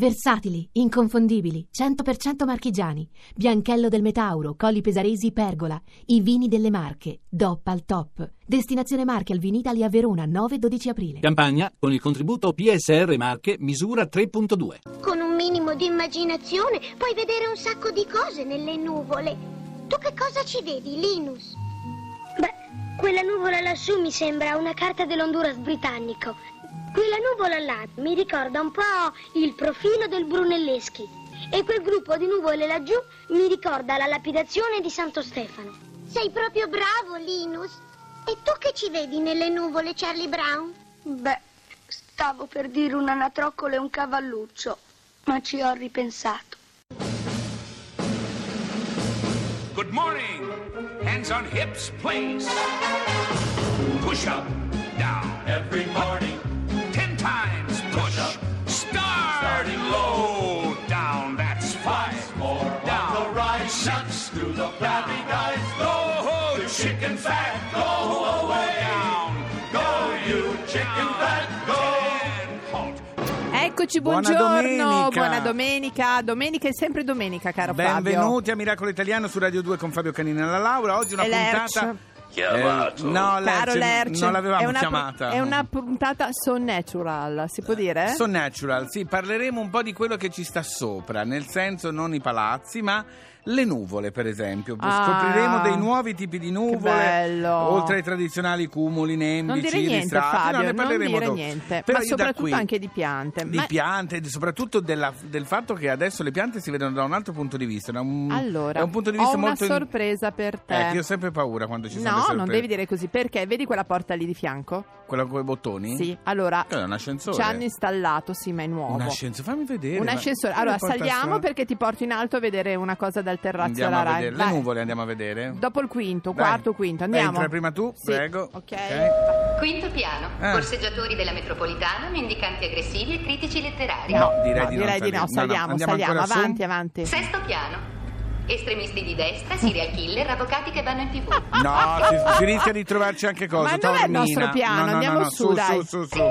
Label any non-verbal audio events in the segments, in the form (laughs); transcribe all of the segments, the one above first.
Versatili, inconfondibili, 100% marchigiani. Bianchello del Metauro, Colli Pesaresi, Pergola. I vini delle Marche, DOP al top. Destinazione Marche al Vinitalia a Verona, 9-12 aprile. Campagna con il contributo PSR Marche misura 3.2. Con un minimo di immaginazione puoi vedere un sacco di cose nelle nuvole. Tu che cosa ci vedi, Linus? Beh, quella nuvola lassù mi sembra una carta dell'Honduras britannico. Quella nuvola là mi ricorda un po' il profilo del Brunelleschi. E quel gruppo di nuvole laggiù mi ricorda la lapidazione di Santo Stefano. Sei proprio bravo, Linus. E tu che ci vedi nelle nuvole, Charlie Brown? Beh, stavo per dire un anatroccolo e un cavalluccio, ma ci ho ripensato. Good morning. Hands on hips, please. Push up, down. Every Eccoci, Buona buongiorno, domenica. buona domenica. Domenica è sempre domenica, caro Fabio. Benvenuti a Miracolo Italiano su Radio 2 con Fabio Canini alla Laura. Oggi una E Lerch. puntata. Eh, no, Caro Lerch, Lerch, non l'avevamo è una, chiamata. È una puntata so natural, si può dire? So natural, sì, parleremo un po' di quello che ci sta sopra, nel senso non i palazzi, ma le nuvole, per esempio. Ah, Scopriremo dei nuovi tipi di nuvole, bello. oltre ai tradizionali cumuli, nembici, non dire niente. Fabio, no, ne non parleremo dire dopo. niente. Però Ma da soprattutto qui- anche di piante. Di Ma- piante, soprattutto della- del fatto che adesso le piante si vedono da un altro punto di vista. da un- Allora, è un punto di vista ho una molto in- sorpresa per te. Ecco, io ho sempre paura quando ci sono le No, sorprese. non devi dire così, perché vedi quella porta lì di fianco? Quella con i bottoni? Sì, allora è un ascensore. ci hanno installato, sì, ma è nuovo. Un ascensore, fammi vedere. Un ascensore. Allora, saliamo perché ti porto in alto a vedere una cosa dal terrazzo Andiamo della a Rai. Le nuvole andiamo a vedere. Dopo il quinto, Dai. quarto, quinto, andiamo. Entra prima tu, Sì, prego. Ok. Quinto piano, Ah. borseggiatori della metropolitana, mendicanti aggressivi e critici letterari. No, direi No, di no, direi di salire. no, No, no, saliamo, saliamo, ancora su. avanti, avanti. Sesto piano, estremisti di destra, serial killer, avvocati che vanno in tv. No, si, si rischia di trovarci anche cosa. Ma non è il nostro piano, No, no, no, andiamo no, su, su, dai. su, su, su.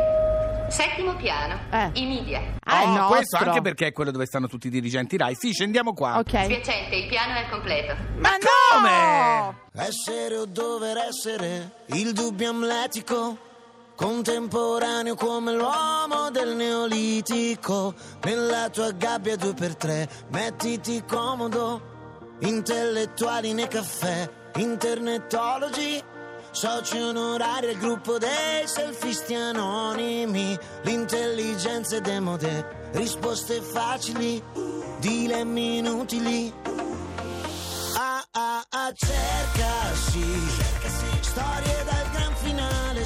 Settimo piano, Eh. i media. Ah, Oh, questo anche perché è quello dove stanno tutti i dirigenti Rai. Sì, scendiamo qua. Ok. Spiacente, il piano è completo. Ma come? no! Essere o dover essere il dubbio amletico, contemporaneo come l'uomo del neolitico. Nella tua gabbia due per tre, mettiti comodo, intellettuali nei caffè, internetologi. Soci onorari al gruppo dei selfisti anonimi, l'intelligenza è demode, risposte facili, dilemmi inutili. Ah ah ah cerca sì, storie dal gran finale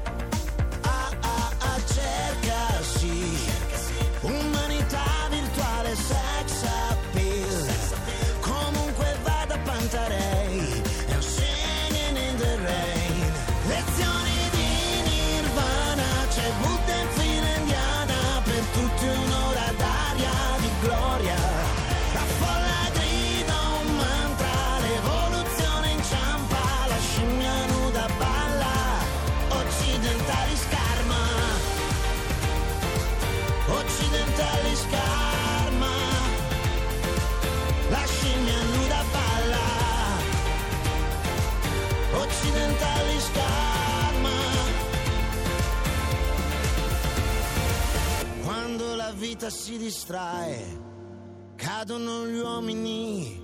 Cadono gli uomini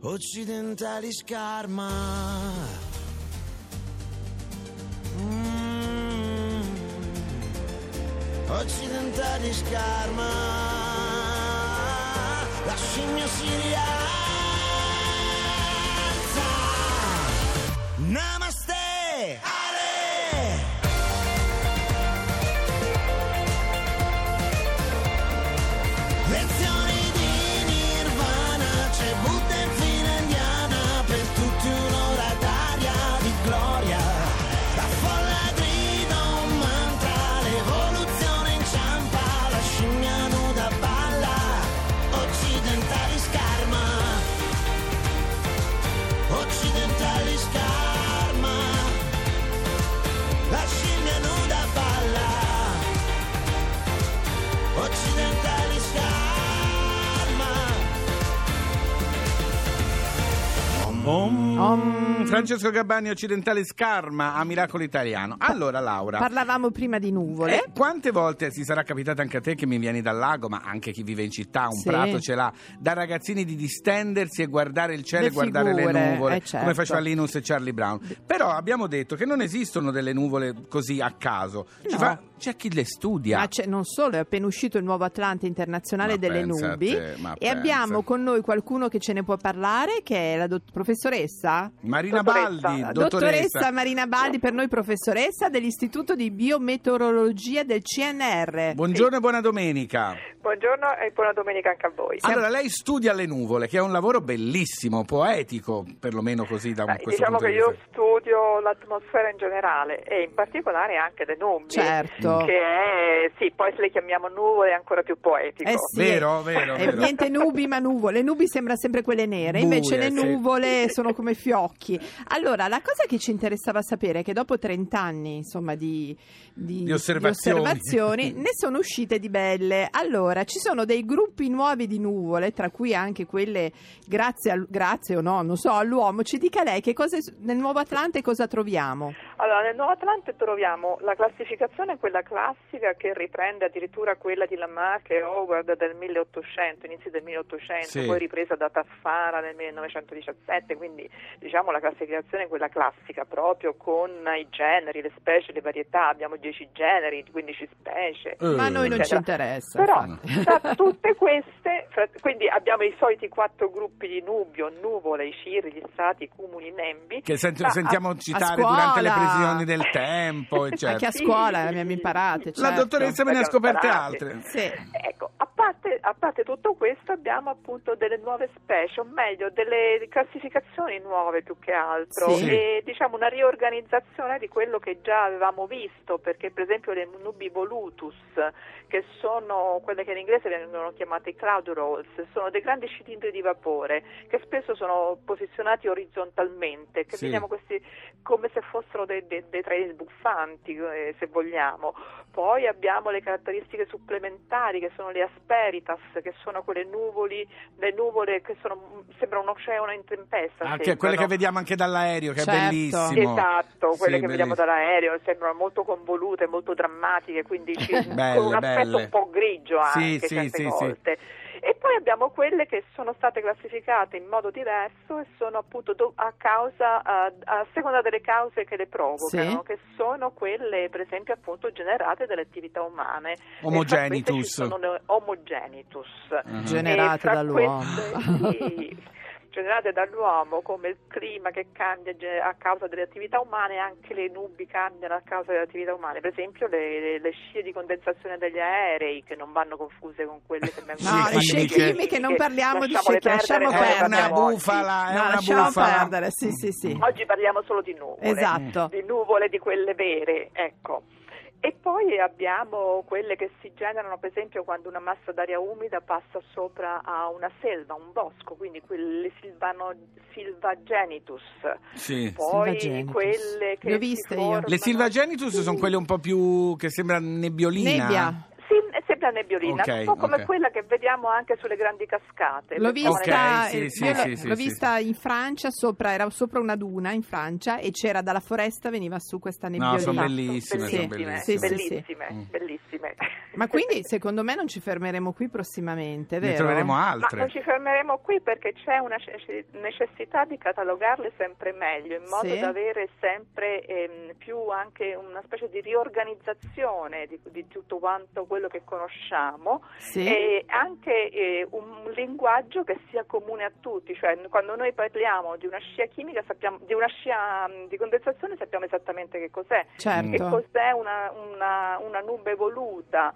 occidentali scarma. Mm. Occidentali scarma. La scimmia si Om. Om. Francesco Gabbani, occidentale Scarma a Miracolo Italiano. Allora, Laura. Parlavamo prima di nuvole. Eh, quante volte ti sarà capitato anche a te che mi vieni dal lago, ma anche chi vive in città, un Sì. prato ce l'ha, da ragazzini di distendersi e guardare il cielo Le e guardare figure, le nuvole, eh, certo. come faceva Linus e Charlie Brown. Però abbiamo detto che non esistono delle nuvole così a caso, No. fa- c'è chi le studia. Ma non solo, è appena uscito il nuovo Atlante internazionale Ma delle nubi te, e pensa. abbiamo con noi qualcuno che ce ne può parlare, che è la dott- professoressa? Marina Dottoressa. Baldi, La dottoressa. Marina Baldi, per noi professoressa dell'Istituto di Biometeorologia del CNR. Buongiorno e buona domenica. Buongiorno e buona domenica anche a voi. Allora, lei studia le nuvole, che è un lavoro bellissimo, poetico, perlomeno così da un, Eh, questo diciamo punto che io studio l'atmosfera in generale e in particolare anche le nubi. Certo. Che è, sì, poi se le chiamiamo nuvole è ancora più poetico. Eh sì, Vero, vero, vero. niente nubi ma nuvole. Le nubi sembra sempre quelle nere, invece Buie, le sì. nuvole sono come fiocchi. Allora, la cosa che ci interessava sapere è che dopo 30 anni, insomma, di, di- Di osservazioni. osservazioni, (laughs) ne sono uscite di belle. Allora, ci sono dei gruppi nuovi di nuvole, tra cui anche quelle grazie, al- grazie o no, non so, all'uomo. Ci dica lei che cosa nel Nuovo Atlante cosa troviamo? Allora, nel Nuovo Atlante troviamo la classificazione, quella classica che riprende addirittura quella di Lamarck e Howard del 1800, inizi del 1800, Sì. poi ripresa da Taffara nel 1917, quindi diciamo la classificazione quella classica proprio con i generi, le specie, le varietà, abbiamo 10 generi, 15 specie. Eh, Ma a noi non ci interessa. Però infatti. tra (laughs) tutte queste, fra- quindi abbiamo i soliti quattro gruppi di nubio, nuvole, i cirri, gli strati, i cumuli, i nembi. Che a- sentiamo a citare scuola. durante le previsioni del tempo, eccetera. (laughs) Anche a scuola sì, abbiamo sì. imparate. La certo. dottoressa me ne ha scoperte altre. Sì. Ecco, a parte, tutto questo abbiamo appunto delle nuove specie, o meglio delle classificazioni nuove più che altro Sì. e diciamo una riorganizzazione di quello che già avevamo visto, perché per esempio le nubi volutus, che sono quelle che in inglese vengono chiamate cloud rolls, sono dei grandi cilindri di vapore che spesso sono posizionati orizzontalmente, che Sì. vediamo questi come se fossero dei, dei- dei treni sbuffanti, eh, se vogliamo. Poi abbiamo le caratteristiche supplementari che sono le asperitas, che sono quelle nuvoli, le nuvole che sono, sembra un oceano in tempesta. Anche sembrano. quelle che vediamo anche dall'aereo, che Certo. è bellissimo. Esatto, quelle Sì, che vediamo bellissimo. dall'aereo sembrano molto convolute, molto drammatiche, quindi ci- (laughs) Belle, con un aspetto belle. un po' grigio Sì, anche sì, certe sì, sì. volte. E poi abbiamo quelle che sono state classificate in modo diverso e sono appunto do- a causa, a, a seconda delle cause che le provocano, Sì. che sono quelle per esempio appunto generate dalle attività umane. Ci sono le homogenitus. Mhm. Generate dall'uomo. queste, sì, generate dall'uomo come il clima che cambia a causa delle attività umane, anche le nubi cambiano a causa delle attività umane, per esempio le, le- le scie di condensazione degli aerei che non vanno confuse con quelle che vengono (laughs) No, le scie chimiche non parliamo di scie, lasciamo perdere, È una bufala, è No, una lasciamo bufala. perdere, sì, sì, sì. Oggi parliamo solo di nuvole, Esatto. di nuvole di quelle vere, ecco. E poi abbiamo quelle che si generano, per esempio, quando una massa d'aria umida passa sopra a una selva, un bosco, quindi quelle silvano, silvagenitus. Sì. Poi Silvagenitus. quelle che Le ho si viste io. formano- Le silvagenitus sono quelle un po' più che sembra nebbiolina. Nebbia. Sì, è sempre a nebbiolina, Ok, un po' come ok. quella che vediamo anche sulle grandi cascate. L'ho vista, Ok, sì, eh, sì, io l'ho, sì, sì, l'ho sì. vista in Francia, sopra, era sopra una duna in Francia e c'era dalla foresta veniva su questa No, nebbiolina. sono bellissime, Sì, sono bellissime, bellissime. sì, sì, sì. bellissime, Mm. bellissime. Ma quindi secondo me non ci fermeremo qui prossimamente, Ne vero? troveremo Ma altre. non ci fermeremo qui perché c'è una ce- necessità di catalogarle sempre meglio, in modo Sì. da avere sempre ehm, più anche una specie di riorganizzazione di, di tutto quanto quello che conosciamo Sì. e anche eh, un linguaggio che sia comune a tutti, cioè quando noi parliamo di una scia chimica, sappiamo, di una scia mh, di condensazione sappiamo esattamente che cos'è, Certo. che cos'è una, una- una nube evoluta,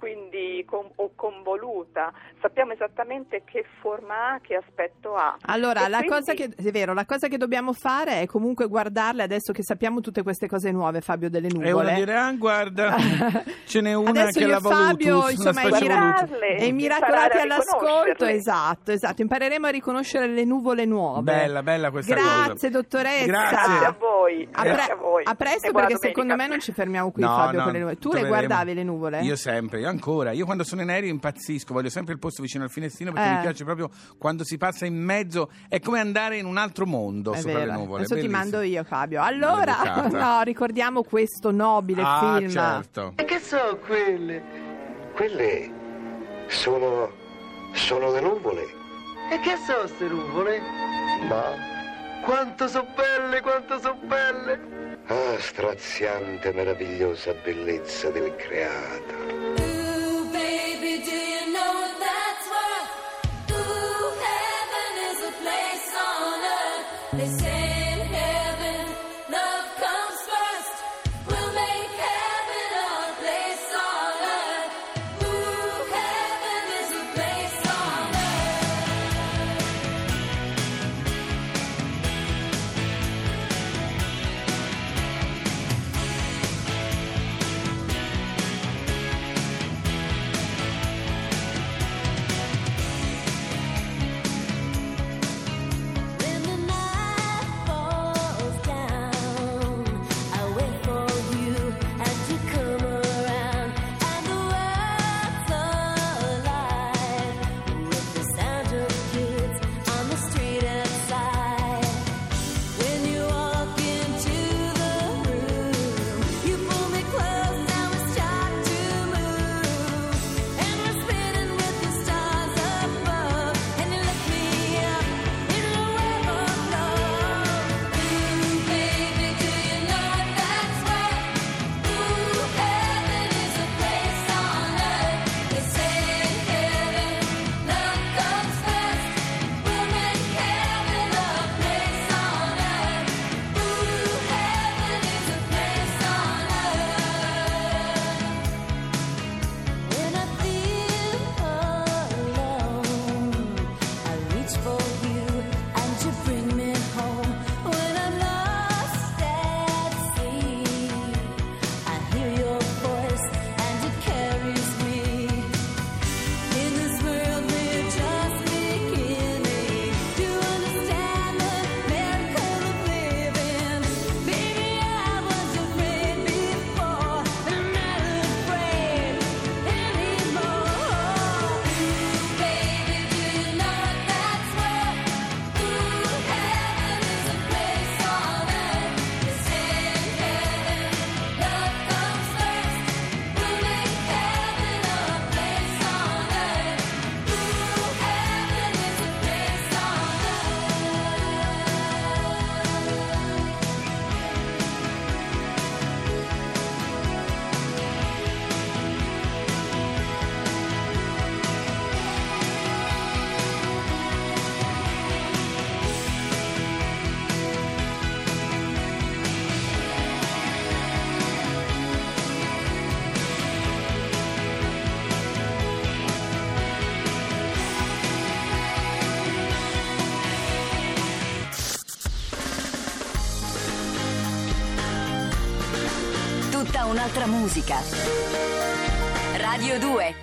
quindi con- o convoluta, sappiamo esattamente che forma ha, che aspetto ha. Allora, E la quindi- cosa che è vero, la cosa che dobbiamo fare è comunque guardarle adesso che sappiamo tutte queste cose nuove, Fabio delle E uno nuvole. dire, ah, guarda, (laughs) ce n'è una Adesso che io la e Fabio, Volutus, insomma, una i specie mira- Volutus. Guardarle, e i miracolati all'ascolto, esatto, esatto. Impareremo a riconoscere le nuvole nuove. Bella, bella questa Grazie, cosa. dottoressa. Grazie. Grazie a voi, A, grazie pre- a voi. a presto E perché secondo domenica. me non ci fermiamo qui No, Fabio no, con le nuvole. Tu le guardavi le nuvole? Io sempre, io ancora. Io quando sono in aereo impazzisco, voglio sempre il posto vicino al finestrino perché Eh. mi piace proprio quando si passa in mezzo. È come andare in un altro mondo È sopra vero. le nuvole. Adesso ti mando io, Fabio. Allora, (laughs) no, ricordiamo questo nobile Ah, film. certo. E che so quelle? Quelle sono. sono le nuvole. E che so ste nuvole? Ma. Quanto so belle, quanto so belle! Ah, straziante, meravigliosa bellezza del creato. Un'altra musica. Radio 2